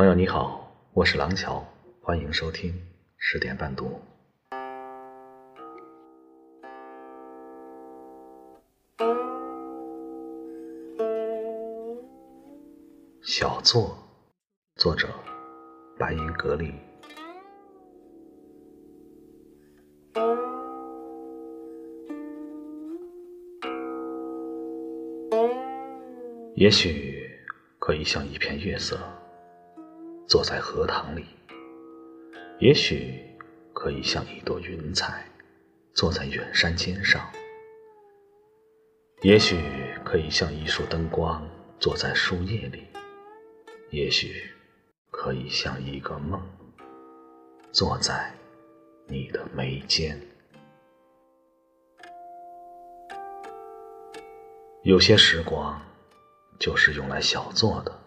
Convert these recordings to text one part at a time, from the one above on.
朋友你好，我是廊桥，欢迎收听十点半读。小作，作者白云格力。也许可以像一片月色，坐在荷塘里；也许可以像一朵云彩，坐在远山尖上；也许可以像一束灯光，坐在树叶里；也许可以像一个梦，坐在你的眉间。有些时光。就是用来小坐的，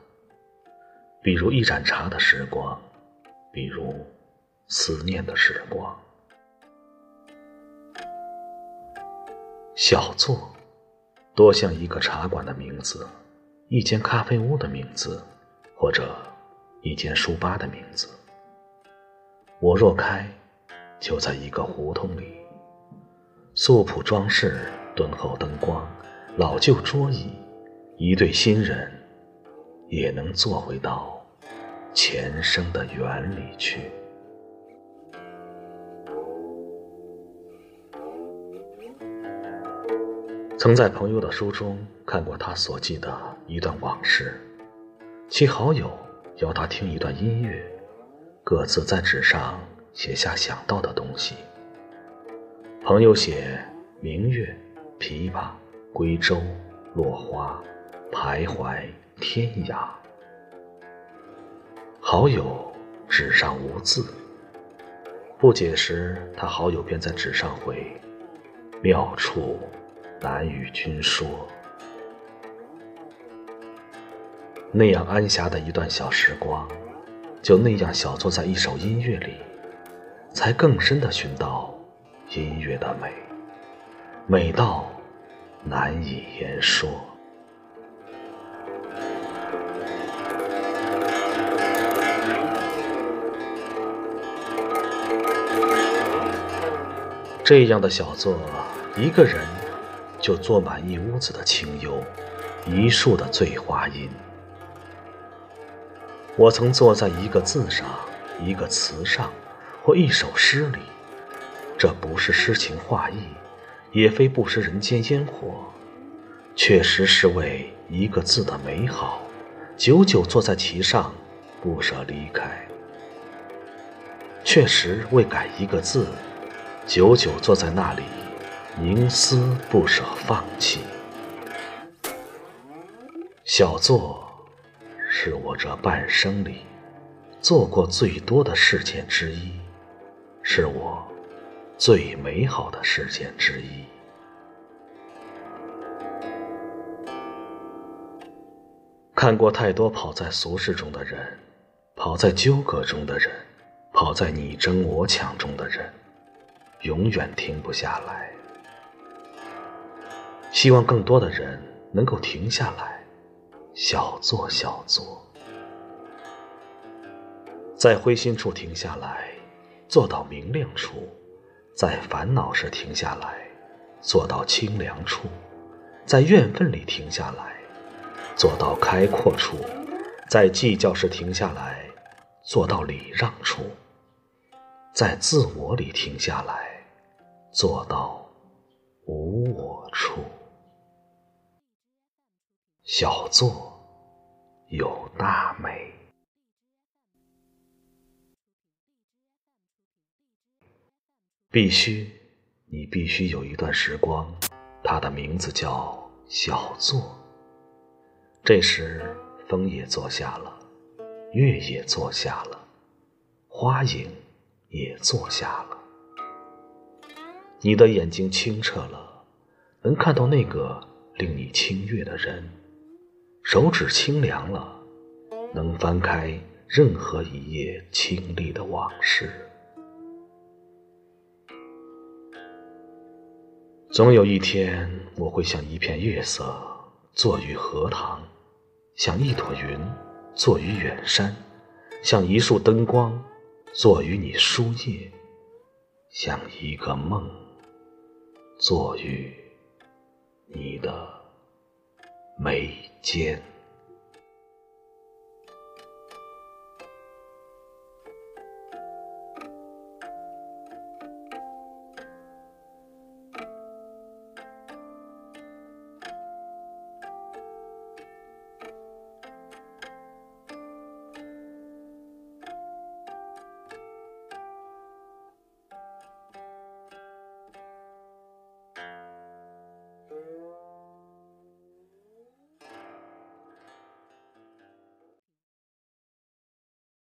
比如一盏茶的时光，比如思念的时光。小坐，多像一个茶馆的名字，一间咖啡屋的名字，或者一间书吧的名字。我若开，就在一个胡同里，素朴装饰，敦厚灯光，老旧桌椅。一对新人也能坐回到前生的园里去。曾在朋友的书中看过他所记的一段往事，其好友邀他听一段音乐，各自在纸上写下想到的东西。朋友写明月、琵琶、归舟、落花。徘徊天涯，好友纸上无字。不解时，他好友便在纸上回：“妙处难与君说。”那样安暇的一段小时光，就那样小坐在一首音乐里，才更深的寻到音乐的美，美到难以言说。这样的小坐，一个人就坐满一屋子的清幽，一树的醉花阴。我曾坐在一个字上，一个词上，或一首诗里，这不是诗情画意，也非不食人间烟火，确实是为一个字的美好，久久坐在其上，不舍离开。确实为改一个字。久久坐在那里，凝思不舍放弃。小坐，是我这半生里做过最多的事件之一，是我最美好的事件之一。看过太多跑在俗世中的人，跑在纠葛中的人，跑在你争我抢中的人。永远停不下来。希望更多的人能够停下来，小坐小坐，在灰心处停下来，坐到明亮处；在烦恼时停下来，坐到清凉处；在怨愤里停下来，坐到开阔处；在计较时停下来，坐到礼让处；在自我里停下来。做到无我处，小坐有大美。必须，你必须有一段时光，它的名字叫小坐。这时，风也坐下了，月也坐下了，花影也坐下了。你的眼睛清澈了，能看到那个令你清悦的人；手指清凉了，能翻开任何一页清丽的往事。总有一天，我会像一片月色，坐于荷塘；像一朵云，坐于远山；像一束灯光，坐于你书页；像一个梦，坐于你的眉间。